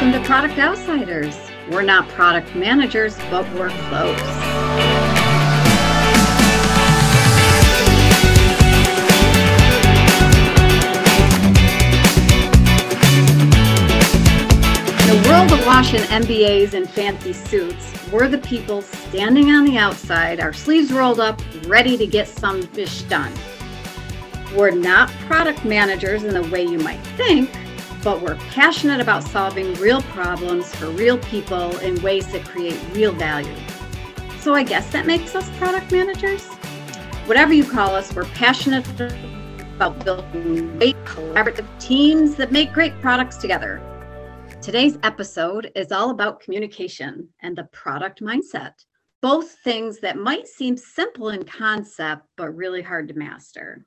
Welcome to Product Outsiders. We're not product managers, but we're close. In the world of washing MBAs and fancy suits, we're the people standing on the outside, our sleeves rolled up, ready to get some fish done. We're not product managers in the way you might think, but we're passionate about solving real problems for real people in ways that create real value. So I guess that makes us product managers. Whatever you call us, we're passionate about building great collaborative teams that make great products together. Today's episode is all about communication and the product mindset, both things that might seem simple in concept, but really hard to master.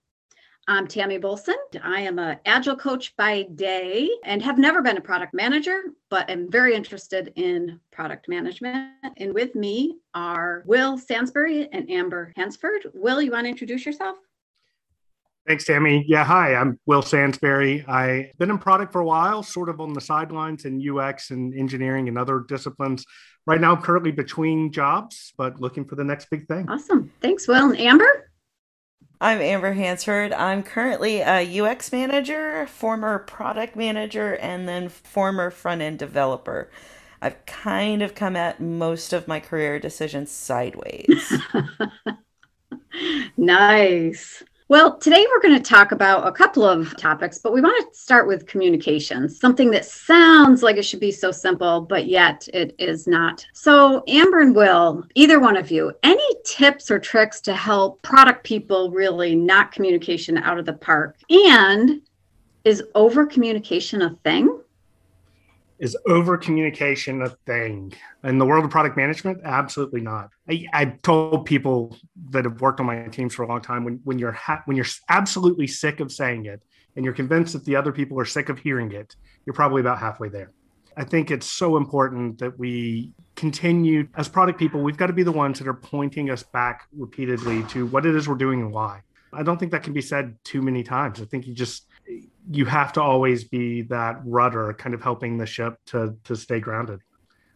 I'm Tammy Bolson. I am an agile coach by day and have never been a product manager, but am very interested in product management. And with me are Will Sansbury and Amber Hansford. Will, you want to introduce yourself? Thanks, Tammy. Yeah, hi, I'm Will Sansbury. I've been in product for a while, sort of on the sidelines in UX and engineering and other disciplines. Right now, I'm currently between jobs, but looking for the next big thing. Awesome. Thanks, Will. And Amber? I'm Amber Hansford. I'm currently a UX manager, former product manager, and then former front end developer. I've kind of come at most of my career decisions sideways. nice. Well, today we're going to talk about a couple of topics, but we want to start with communication, something that sounds like it should be so simple, but yet it is not. So, Amber and Will, either one of you, any tips or tricks to help product people really knock communication out of the park? And is over communication a thing? Is over communication a thing? In the world of product management absolutely not. I, i've told people that have worked on my teams for a long time when, when you're ha- when you're absolutely sick of saying it and you're convinced that the other people are sick of hearing it you're probably about halfway there. I think it's so important that we continue as product people we've got to be the ones that are pointing us back repeatedly to what it is we're doing and why. I don't think that can be said too many times. I think you just you have to always be that rudder kind of helping the ship to to stay grounded.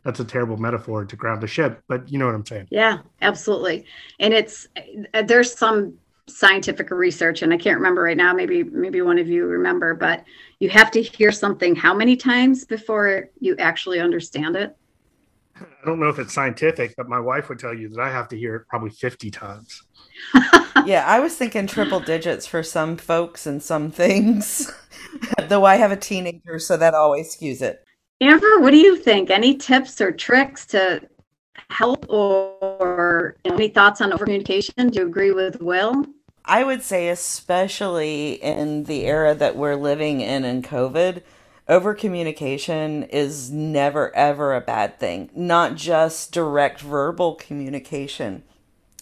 That's a terrible metaphor to ground the ship but you know what i'm saying. Yeah absolutely. And it's uh, there's some scientific research and i can't remember right now maybe maybe one of you remember but you have to hear something how many times before you actually understand it? I don't know if it's scientific but my wife would tell you that i have to hear it probably 50 times yeah, I was thinking triple digits for some folks and some things. Though I have a teenager, so that always skews it. Amber, what do you think? Any tips or tricks to help or any thoughts on over communication? Do you agree with Will? I would say, especially in the era that we're living in in COVID, over communication is never ever a bad thing. Not just direct verbal communication,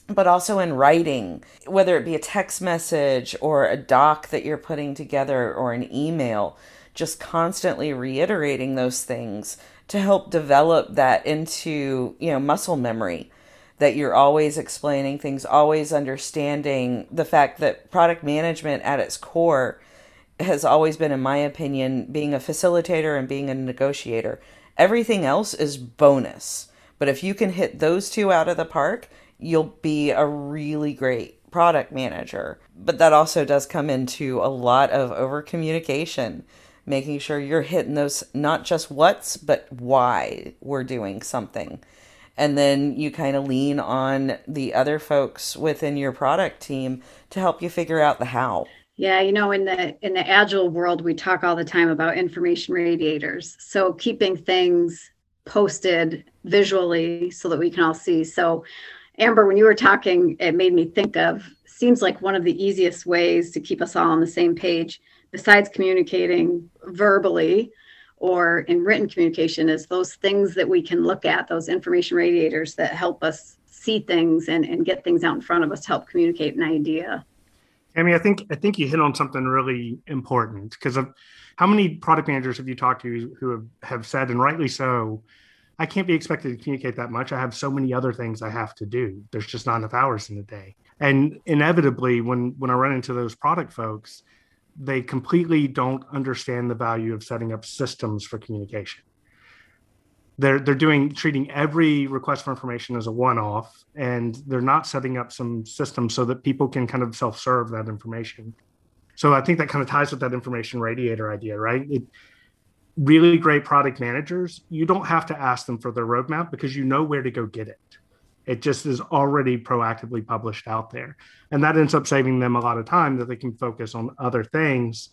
but also in writing, whether it be a text message or a doc that you're putting together or an email, just constantly reiterating those things to help develop that into, you know, muscle memory that you're always explaining things, always understanding the fact that product management at its core has always been, in my opinion, being a facilitator and being a negotiator. Everything else is bonus. But if you can hit those two out of the park, you'll be a really great product manager. But that also does come into a lot of over communication, making sure you're hitting those not just what's, but why we're doing something. And then you kind of lean on the other folks within your product team to help you figure out the how. Yeah, you know, in the in the agile world, we talk all the time about information radiators. So keeping things posted visually so that we can all see. So Amber, when you were talking, it made me think of seems like one of the easiest ways to keep us all on the same page, besides communicating verbally or in written communication, is those things that we can look at, those information radiators that help us see things and, and get things out in front of us to help communicate an idea. I mean, I think I think you hit on something really important because of how many product managers have you talked to who have, have said, and rightly so, I can't be expected to communicate that much. I have so many other things I have to do. There's just not enough hours in the day. And inevitably, when when I run into those product folks, they completely don't understand the value of setting up systems for communication. they're they're doing treating every request for information as a one-off and they're not setting up some system so that people can kind of self-serve that information so i think that kind of ties with that information radiator idea right it, really great product managers you don't have to ask them for their roadmap because you know where to go get it it just is already proactively published out there and that ends up saving them a lot of time that they can focus on other things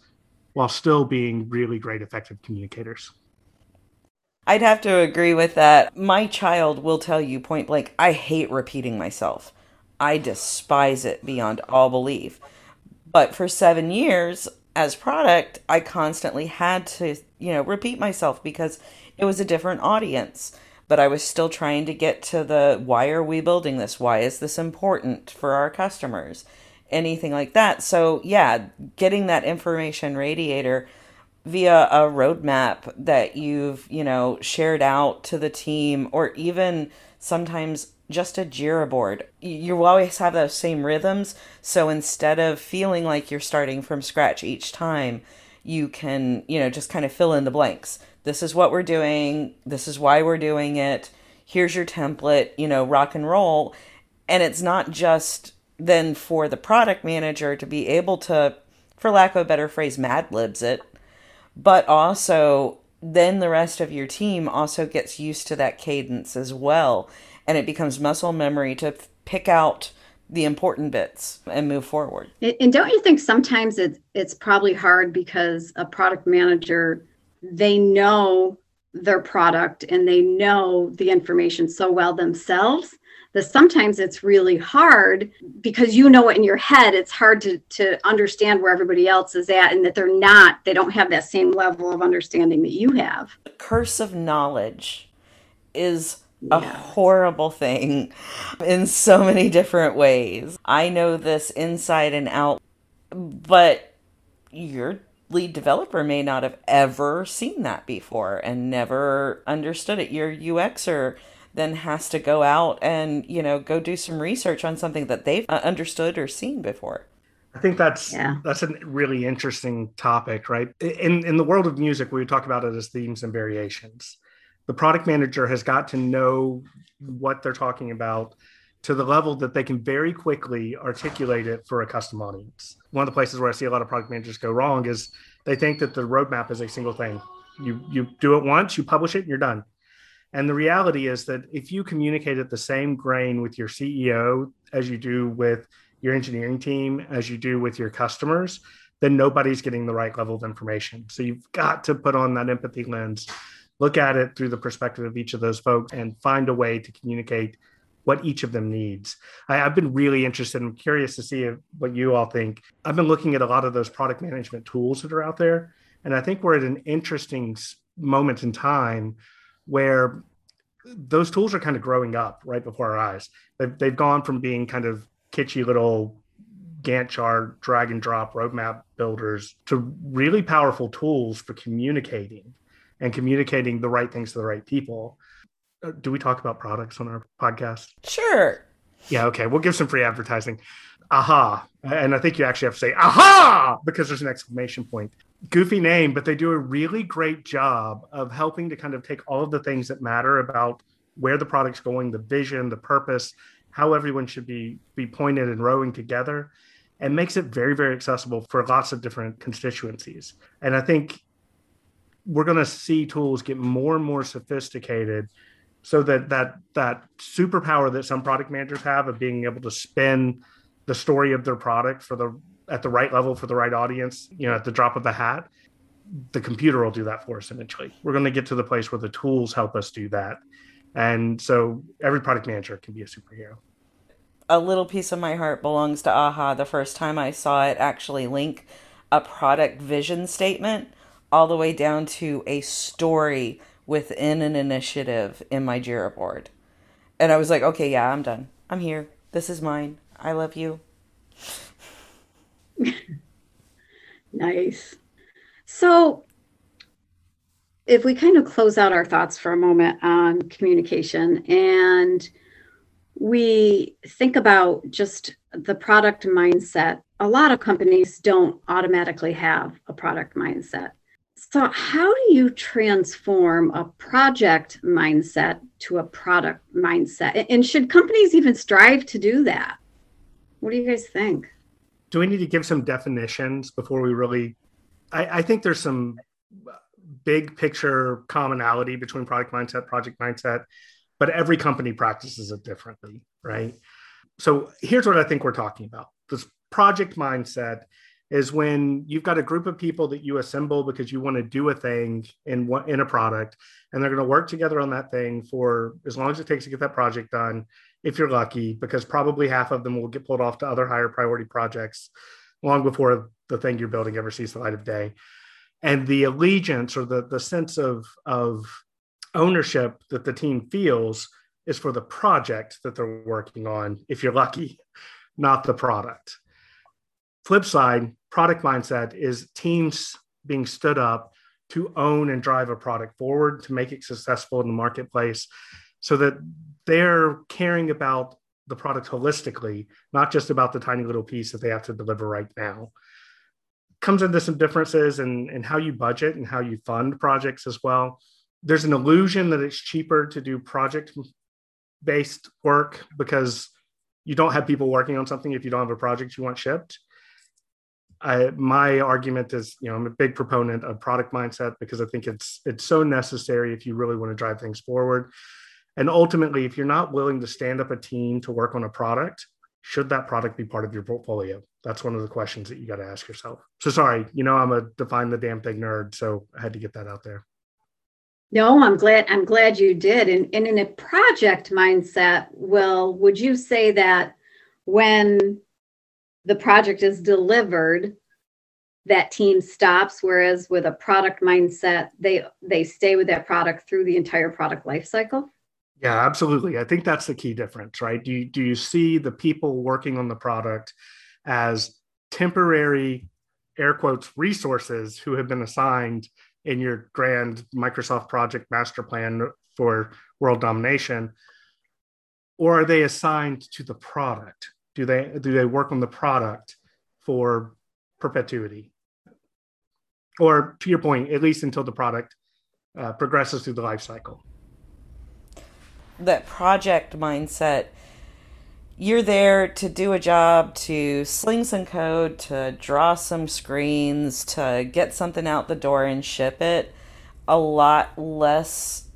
while still being really great effective communicators I'd have to agree with that. My child will tell you point blank, I hate repeating myself. I despise it beyond all belief. But for seven years as product, I constantly had to, you know, repeat myself because it was a different audience. But I was still trying to get to the why are we building this? Why is this important for our customers? Anything like that. So, yeah, getting that information radiator via a roadmap that you've, you know, shared out to the team or even sometimes just a Jira board. You always have those same rhythms. So instead of feeling like you're starting from scratch each time, you can, you know, just kind of fill in the blanks. This is what we're doing. This is why we're doing it. Here's your template, you know, rock and roll. And it's not just then for the product manager to be able to, for lack of a better phrase, mad libs it but also then the rest of your team also gets used to that cadence as well and it becomes muscle memory to pick out the important bits and move forward. And don't you think sometimes it's it's probably hard because a product manager they know their product and they know the information so well themselves that sometimes it's really hard because you know it in your head. It's hard to to understand where everybody else is at and that they're not they don't have that same level of understanding that you have. The curse of knowledge is a horrible thing in so many different ways i know this inside and out but your lead developer may not have ever seen that before and never understood it your uxer then has to go out and you know go do some research on something that they've uh, understood or seen before I think that's yeah. that's a really interesting topic, right? In in the world of music, we talk about it as themes and variations. The product manager has got to know what they're talking about to the level that they can very quickly articulate it for a custom audience. One of the places where I see a lot of product managers go wrong is they think that the roadmap is a single thing. You you do it once, you publish it, and you're done. And the reality is that if you communicate at the same grain with your CEO as you do with your engineering team, as you do with your customers, then nobody's getting the right level of information. So you've got to put on that empathy lens, look at it through the perspective of each of those folks, and find a way to communicate what each of them needs. I, have been really interested and curious to see if, what you all think. I've been looking at a lot of those product management tools that are out there. And I think we're at an interesting moment in time where those tools are kind of growing up right before our eyes. They've, they've gone from being kind of kitschy little Gantt chart, drag and drop roadmap builders to really powerful tools for communicating and communicating the right things to the right people. Uh, do we talk about products on our podcast? Sure. Yeah, okay. We'll give some free advertising. Aha. And I think you actually have to say aha because there's an exclamation point goofy name, but they do a really great job of helping to kind of take all of the things that matter about where the product's going, the vision, the purpose, how everyone should be be pointed and rowing together, and makes it very, very accessible for lots of different constituencies. And I think we're going to see tools get more and more sophisticated so that that that superpower that some product managers have of being able to spin the story of their product for the at the right level for the right audience, you know, at the drop of a hat, the computer will do that for us eventually. We're going to get to the place where the tools help us do that. And so every product manager can be a superhero. A little piece of my heart belongs to AHA. The first time I saw it actually link a product vision statement all the way down to a story within an initiative in my Jira board. And I was like, okay, yeah, I'm done. I'm here. This is mine. I love you. nice. So, if we kind of close out our thoughts for a moment on communication and we think about just the product mindset, a lot of companies don't automatically have a product mindset. So, how do you transform a project mindset to a product mindset? And should companies even strive to do that? What do you guys think? Do we need to give some definitions before we really? I, I think there's some big picture commonality between product mindset, project mindset, but every company practices it differently, right? So here's what I think we're talking about. This project mindset is when you've got a group of people that you assemble because you want to do a thing in in a product and they're going to work together on that thing for as long as it takes to get that project done if you're lucky because probably half of them will get pulled off to other higher priority projects long before the thing you're building ever sees the light of day. And the allegiance or the the sense of of ownership that the team feels is for the project that they're working on if you're lucky not the product. Flip side product mindset is teams being stood up to own and drive a product forward to make it successful in the marketplace so that they're caring about the product holistically not just about the tiny little piece that they have to deliver right now. Comes into some differences in, in how you budget and how you fund projects as well. There's an illusion that it's cheaper to do project based work because you don't have people working on something if you don't have a project you want shipped I, my argument is, you know, I'm a big proponent of product mindset because I think it's it's so necessary if you really want to drive things forward. And ultimately, if you're not willing to stand up a team to work on a product, should that product be part of your portfolio? That's one of the questions that you got to ask yourself. So sorry, you know, I'm a define the damn thing nerd, so I had to get that out there. No, I'm glad I'm glad you did. And, and in a project mindset, well, would you say that when the project is delivered that team stops whereas with a product mindset they they stay with that product through the entire product life cycle. Yeah absolutely. I think that's the key difference right? Do you, do you see the people working on the product as temporary air quotes resources who have been assigned in your grand microsoft project master plan for world domination? Or are they assigned to the product do they do they work on the product for perpetuity? Or to your point at least until the product uh, progresses through the life cycle. That project mindset you're there to do a job to sling some code to draw some screens to get something out the door and ship it. A lot less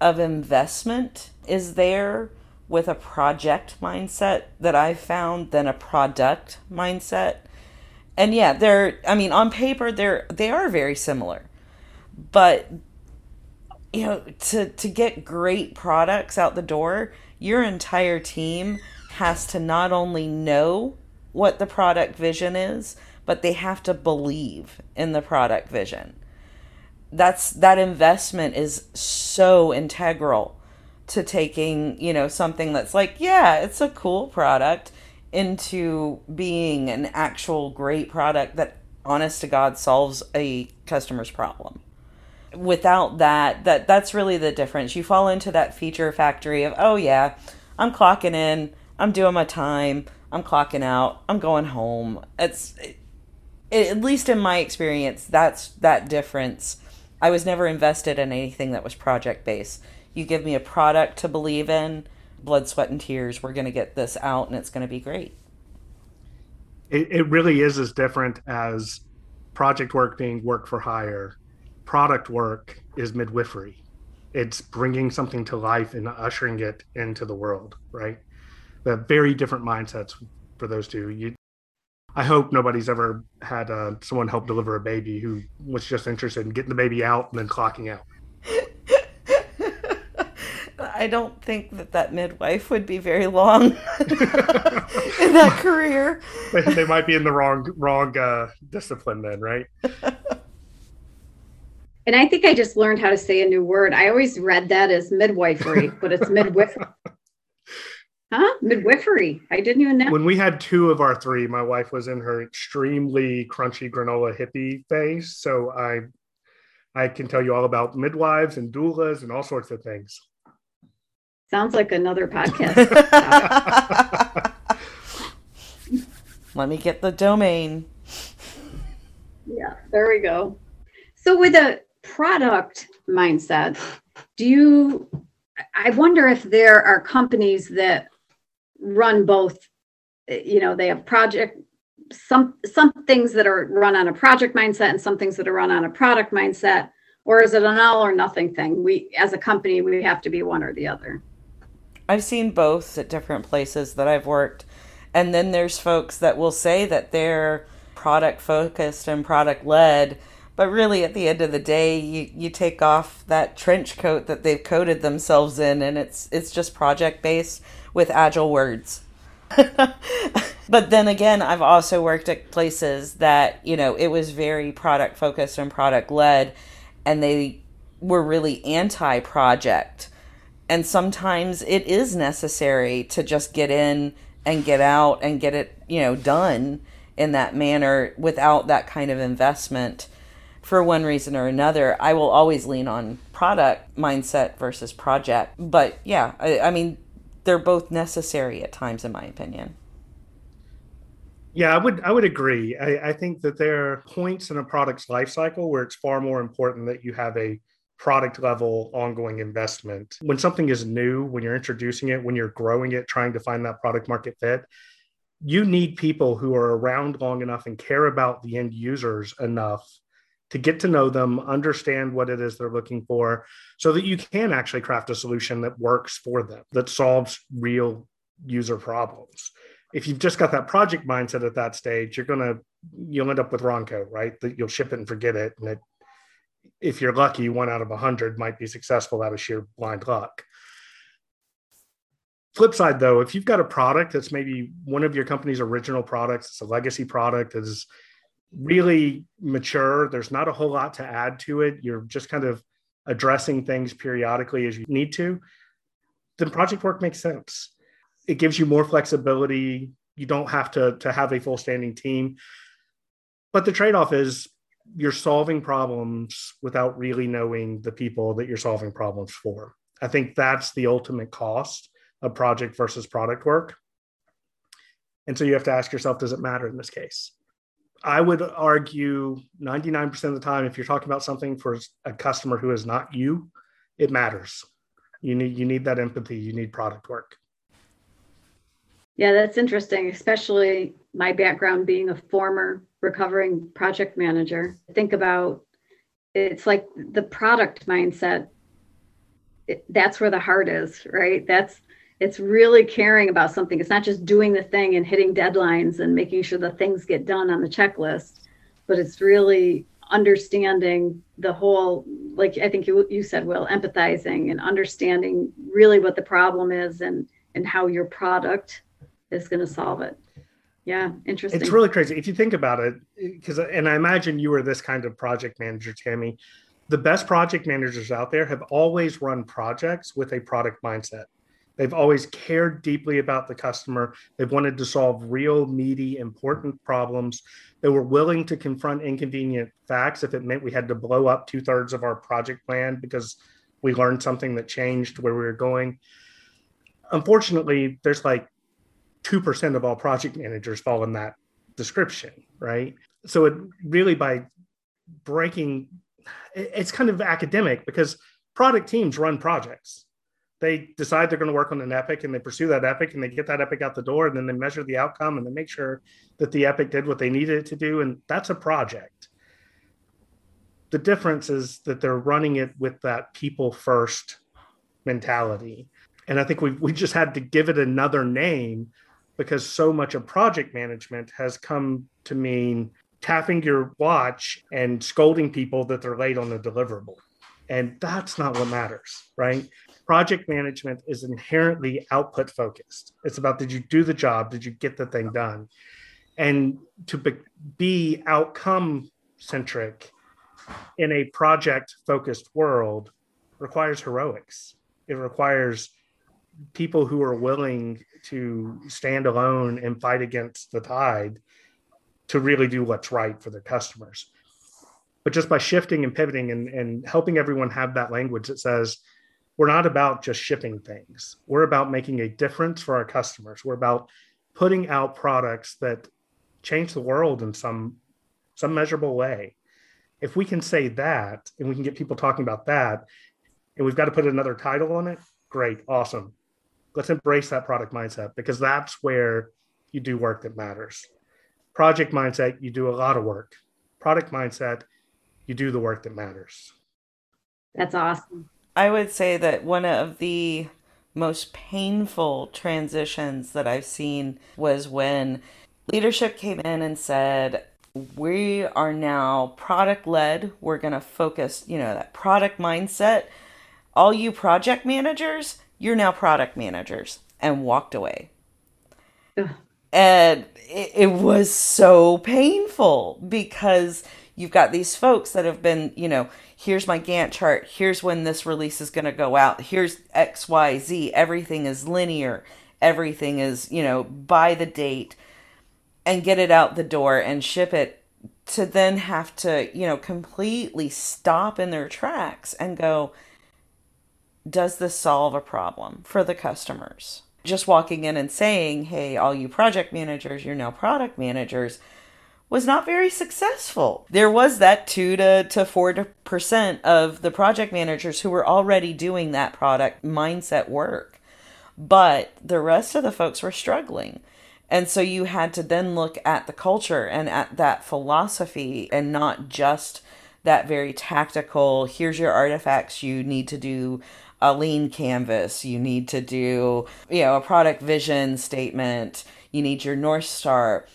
of investment is there with a project mindset that I've found than a product mindset. And yeah, they're I mean on paper they're they are very similar. But you know, to to get great products out the door, your entire team has to not only know what the product vision is, but they have to believe in the product vision. That's that investment is so integral to taking, you know, something that's like, yeah, it's a cool product into being an actual great product that honest to God solves a customer's problem. Without that, that that's really the difference. You fall into that feature factory of, oh yeah, I'm clocking in, I'm doing my time, I'm clocking out, I'm going home. It's it, at least in my experience, that's that difference. I was never invested in anything that was project based you give me a product to believe in, blood, sweat, and tears. We're going to get this out and it's going to be great. It, it really is as different as project work being work for hire. Product work is midwifery. It's bringing something to life and ushering it into the world, right? The very different mindsets for those two. You, I hope nobody's ever had uh, someone help deliver a baby who was just interested in getting the baby out and then clocking out. I don't think that that midwife would be very long in that career. they might be in the wrong wrong uh, discipline then, right? And I think I just learned how to say a new word. I always read that as midwifery, but it's midwifery. Huh? Midwifery. I didn't even know. When we had two of our three, my wife was in her extremely crunchy granola hippie phase. So I I can tell you all about midwives and doulas and all sorts of things. Sounds like another podcast. Let me get the domain. Yeah, there we go. So with a product mindset, do you I wonder if there are companies that run both you know, they have project some some things that are run on a project mindset and some things that are run on a product mindset or is it an all or nothing thing? We as a company we have to be one or the other. I've seen both at different places that I've worked. And then there's folks that will say that they're product focused and product led. But really, at the end of the day, you, you take off that trench coat that they've coated themselves in, and it's it's just project based with agile words. but then again, I've also worked at places that you know it was very product focused and product led, and they were really anti project. And sometimes it is necessary to just get in and get out and get it, you know, done in that manner without that kind of investment for one reason or another, I will always lean on product mindset versus project. But yeah, I, I, mean, they're both necessary at times, in my opinion. Yeah, I would I would agree. I, I think that there are points in a product's life cycle where it's far more important that you have a product level ongoing investment. When something is new, when you're introducing it, when you're growing it, trying to find that product market fit, you need people who are around long enough and care about the end users enough to get to know them, understand what it is they're looking for, so that you can actually craft a solution that works for them, that solves real user problems. If you've just got that project mindset at that stage, you're gonna you'll end up with wrong code, right? That you'll ship it and forget it, and it, if you're lucky, one out of a hundred might be successful out of sheer blind luck. Flip side, though, if you've got a product that's maybe one of your company's original products, it's a legacy product, is really mature, there's not a whole lot to add to it. You're just kind of addressing things periodically as you need to, then project work makes sense. It gives you more flexibility. You don't have to, to have a full standing team. But the trade off is you're solving problems without really knowing the people that you're solving problems for. I think that's the ultimate cost of project versus product work. And so you have to ask yourself, does it matter in this case? I would argue 99% of the time, if you're talking about something for a customer who is not you, it matters. You need you need that empathy. You need product work. Yeah, that's interesting, especially my background being a former recovering project manager. Think about it's like the product mindset. It, that's where the heart is, right? That's it's really caring about something. It's not just doing the thing and hitting deadlines and making sure the things get done on the checklist, but it's really understanding the whole, like I think you, you said, Will, empathizing and understanding really what the problem is and and how your product is going to solve it. Yeah, interesting. It's really crazy if you think about it, because and I imagine you were this kind of project manager, Tammy. The best project managers out there have always run projects with a product mindset They've always cared deeply about the customer. They've wanted to solve real, meaty, important problems. They were willing to confront inconvenient facts if it meant we had to blow up two thirds of our project plan because we learned something that changed where we were going. Unfortunately, there's like 2% of all project managers fall in that description, right? So it really by breaking, it's kind of academic because product teams run projects. They decide they're going to work on an epic and they pursue that epic and they get that epic out the door and then they measure the outcome and they make sure that the epic did what they needed it to do and that's a project. The difference is that they're running it with that people first mentality. And i think we we just had to give it another name because so much of project management has come to mean tapping your watch and scolding people that they're late on the deliverable and that's not what matters right project management is inherently output focused. It's about did you do the job? Did you get the thing done? And to be outcome centric in a project focused world requires heroics. It requires people who are willing to stand alone and fight against the tide to really do what's right for their customers. But just by shifting and pivoting and, and helping everyone have that language that says, we're not about just shipping things. We're about making a difference for our customers. We're about putting out products that change the world in some some measurable way. If we can say that and we can get people talking about that, and we've got to put another title on it, great, awesome. Let's embrace that product mindset because that's where you do work that matters. Project mindset, you do a lot of work. Product mindset, you do the work that matters. That's awesome. I would say that one of the most painful transitions that I've seen was when leadership came in and said, We are now product led. We're going to focus, you know, that product mindset. All you project managers, you're now product managers, and walked away. Ugh. And it, it was so painful because you've got these folks that have been, you know, here's my Gantt chart, here's when this release is going to go out, here's X, Y, Z, everything is linear, everything is, you know, by the date, and get it out the door and ship it to then have to, you know, completely stop in their tracks and go, does this solve a problem for the customers? Just walking in and saying, hey, all you project managers, you're now product managers was not very successful. There was that 2 to, to 4% of the project managers who were already doing that product mindset work. But the rest of the folks were struggling. And so you had to then look at the culture and at that philosophy and not just that very tactical here's your artifacts you need to do a lean canvas. You need to do you know a product vision statement. You need your north star.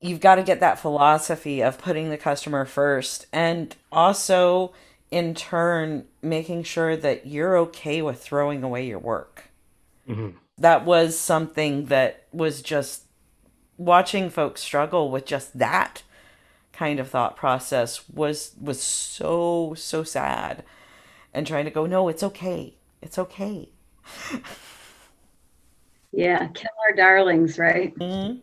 You've got to get that philosophy of putting the customer first and also in turn making sure that you're okay with throwing away your work. Mm-hmm. that was something that was just watching folks struggle with just that kind of thought process was was so so sad and trying to go no it's okay it's okay yeah kill our darlings right mm-hmm.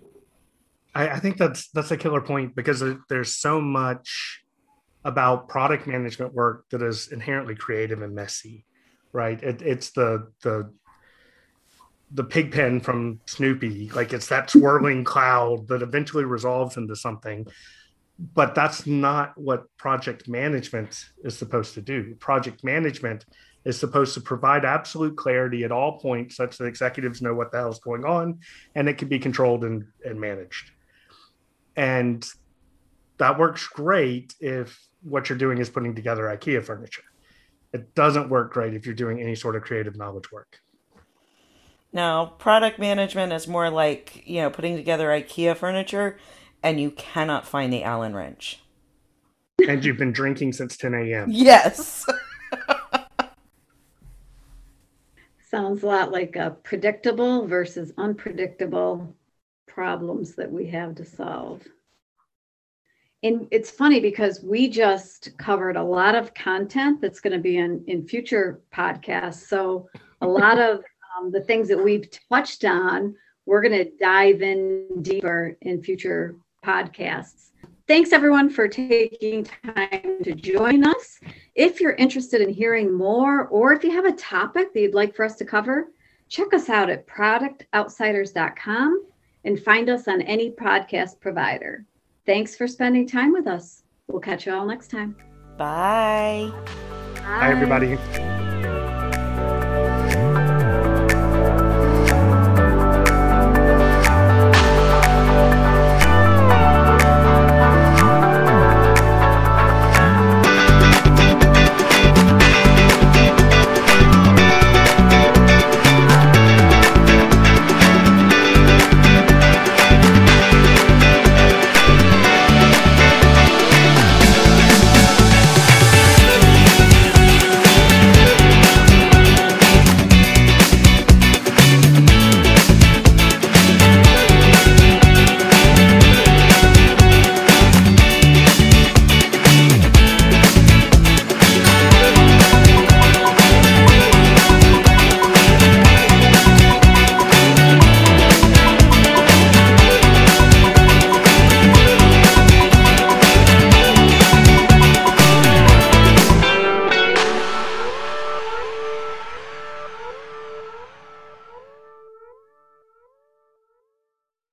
I, I think that's that's a killer point because there's so much about product management work that is inherently creative and messy, right? It, it's the the the pig pen from Snoopy, like it's that swirling cloud that eventually resolves into something. But that's not what project management is supposed to do. Project management is supposed to provide absolute clarity at all points such that executives know what the hell is going on and it can be controlled and, and managed. And that works great if what you're doing is putting together IKEA furniture. It doesn't work great if you're doing any sort of creative knowledge work. Now, product management is more like, you know, putting together IKEA furniture and you cannot find the Allen wrench. And you've been drinking since 10 a.m. Yes. Sounds a lot like a predictable versus unpredictable problems that we have to solve. And it's funny because we just covered a lot of content that's going to be in, in future podcasts. So, a lot of um, the things that we've touched on, we're going to dive in deeper in future podcasts. Thanks everyone for taking time to join us. If you're interested in hearing more, or if you have a topic that you'd like for us to cover, check us out at productoutsiders.com and find us on any podcast provider. Thanks for spending time with us. We'll catch you all next time. Bye. Bye, Bye everybody.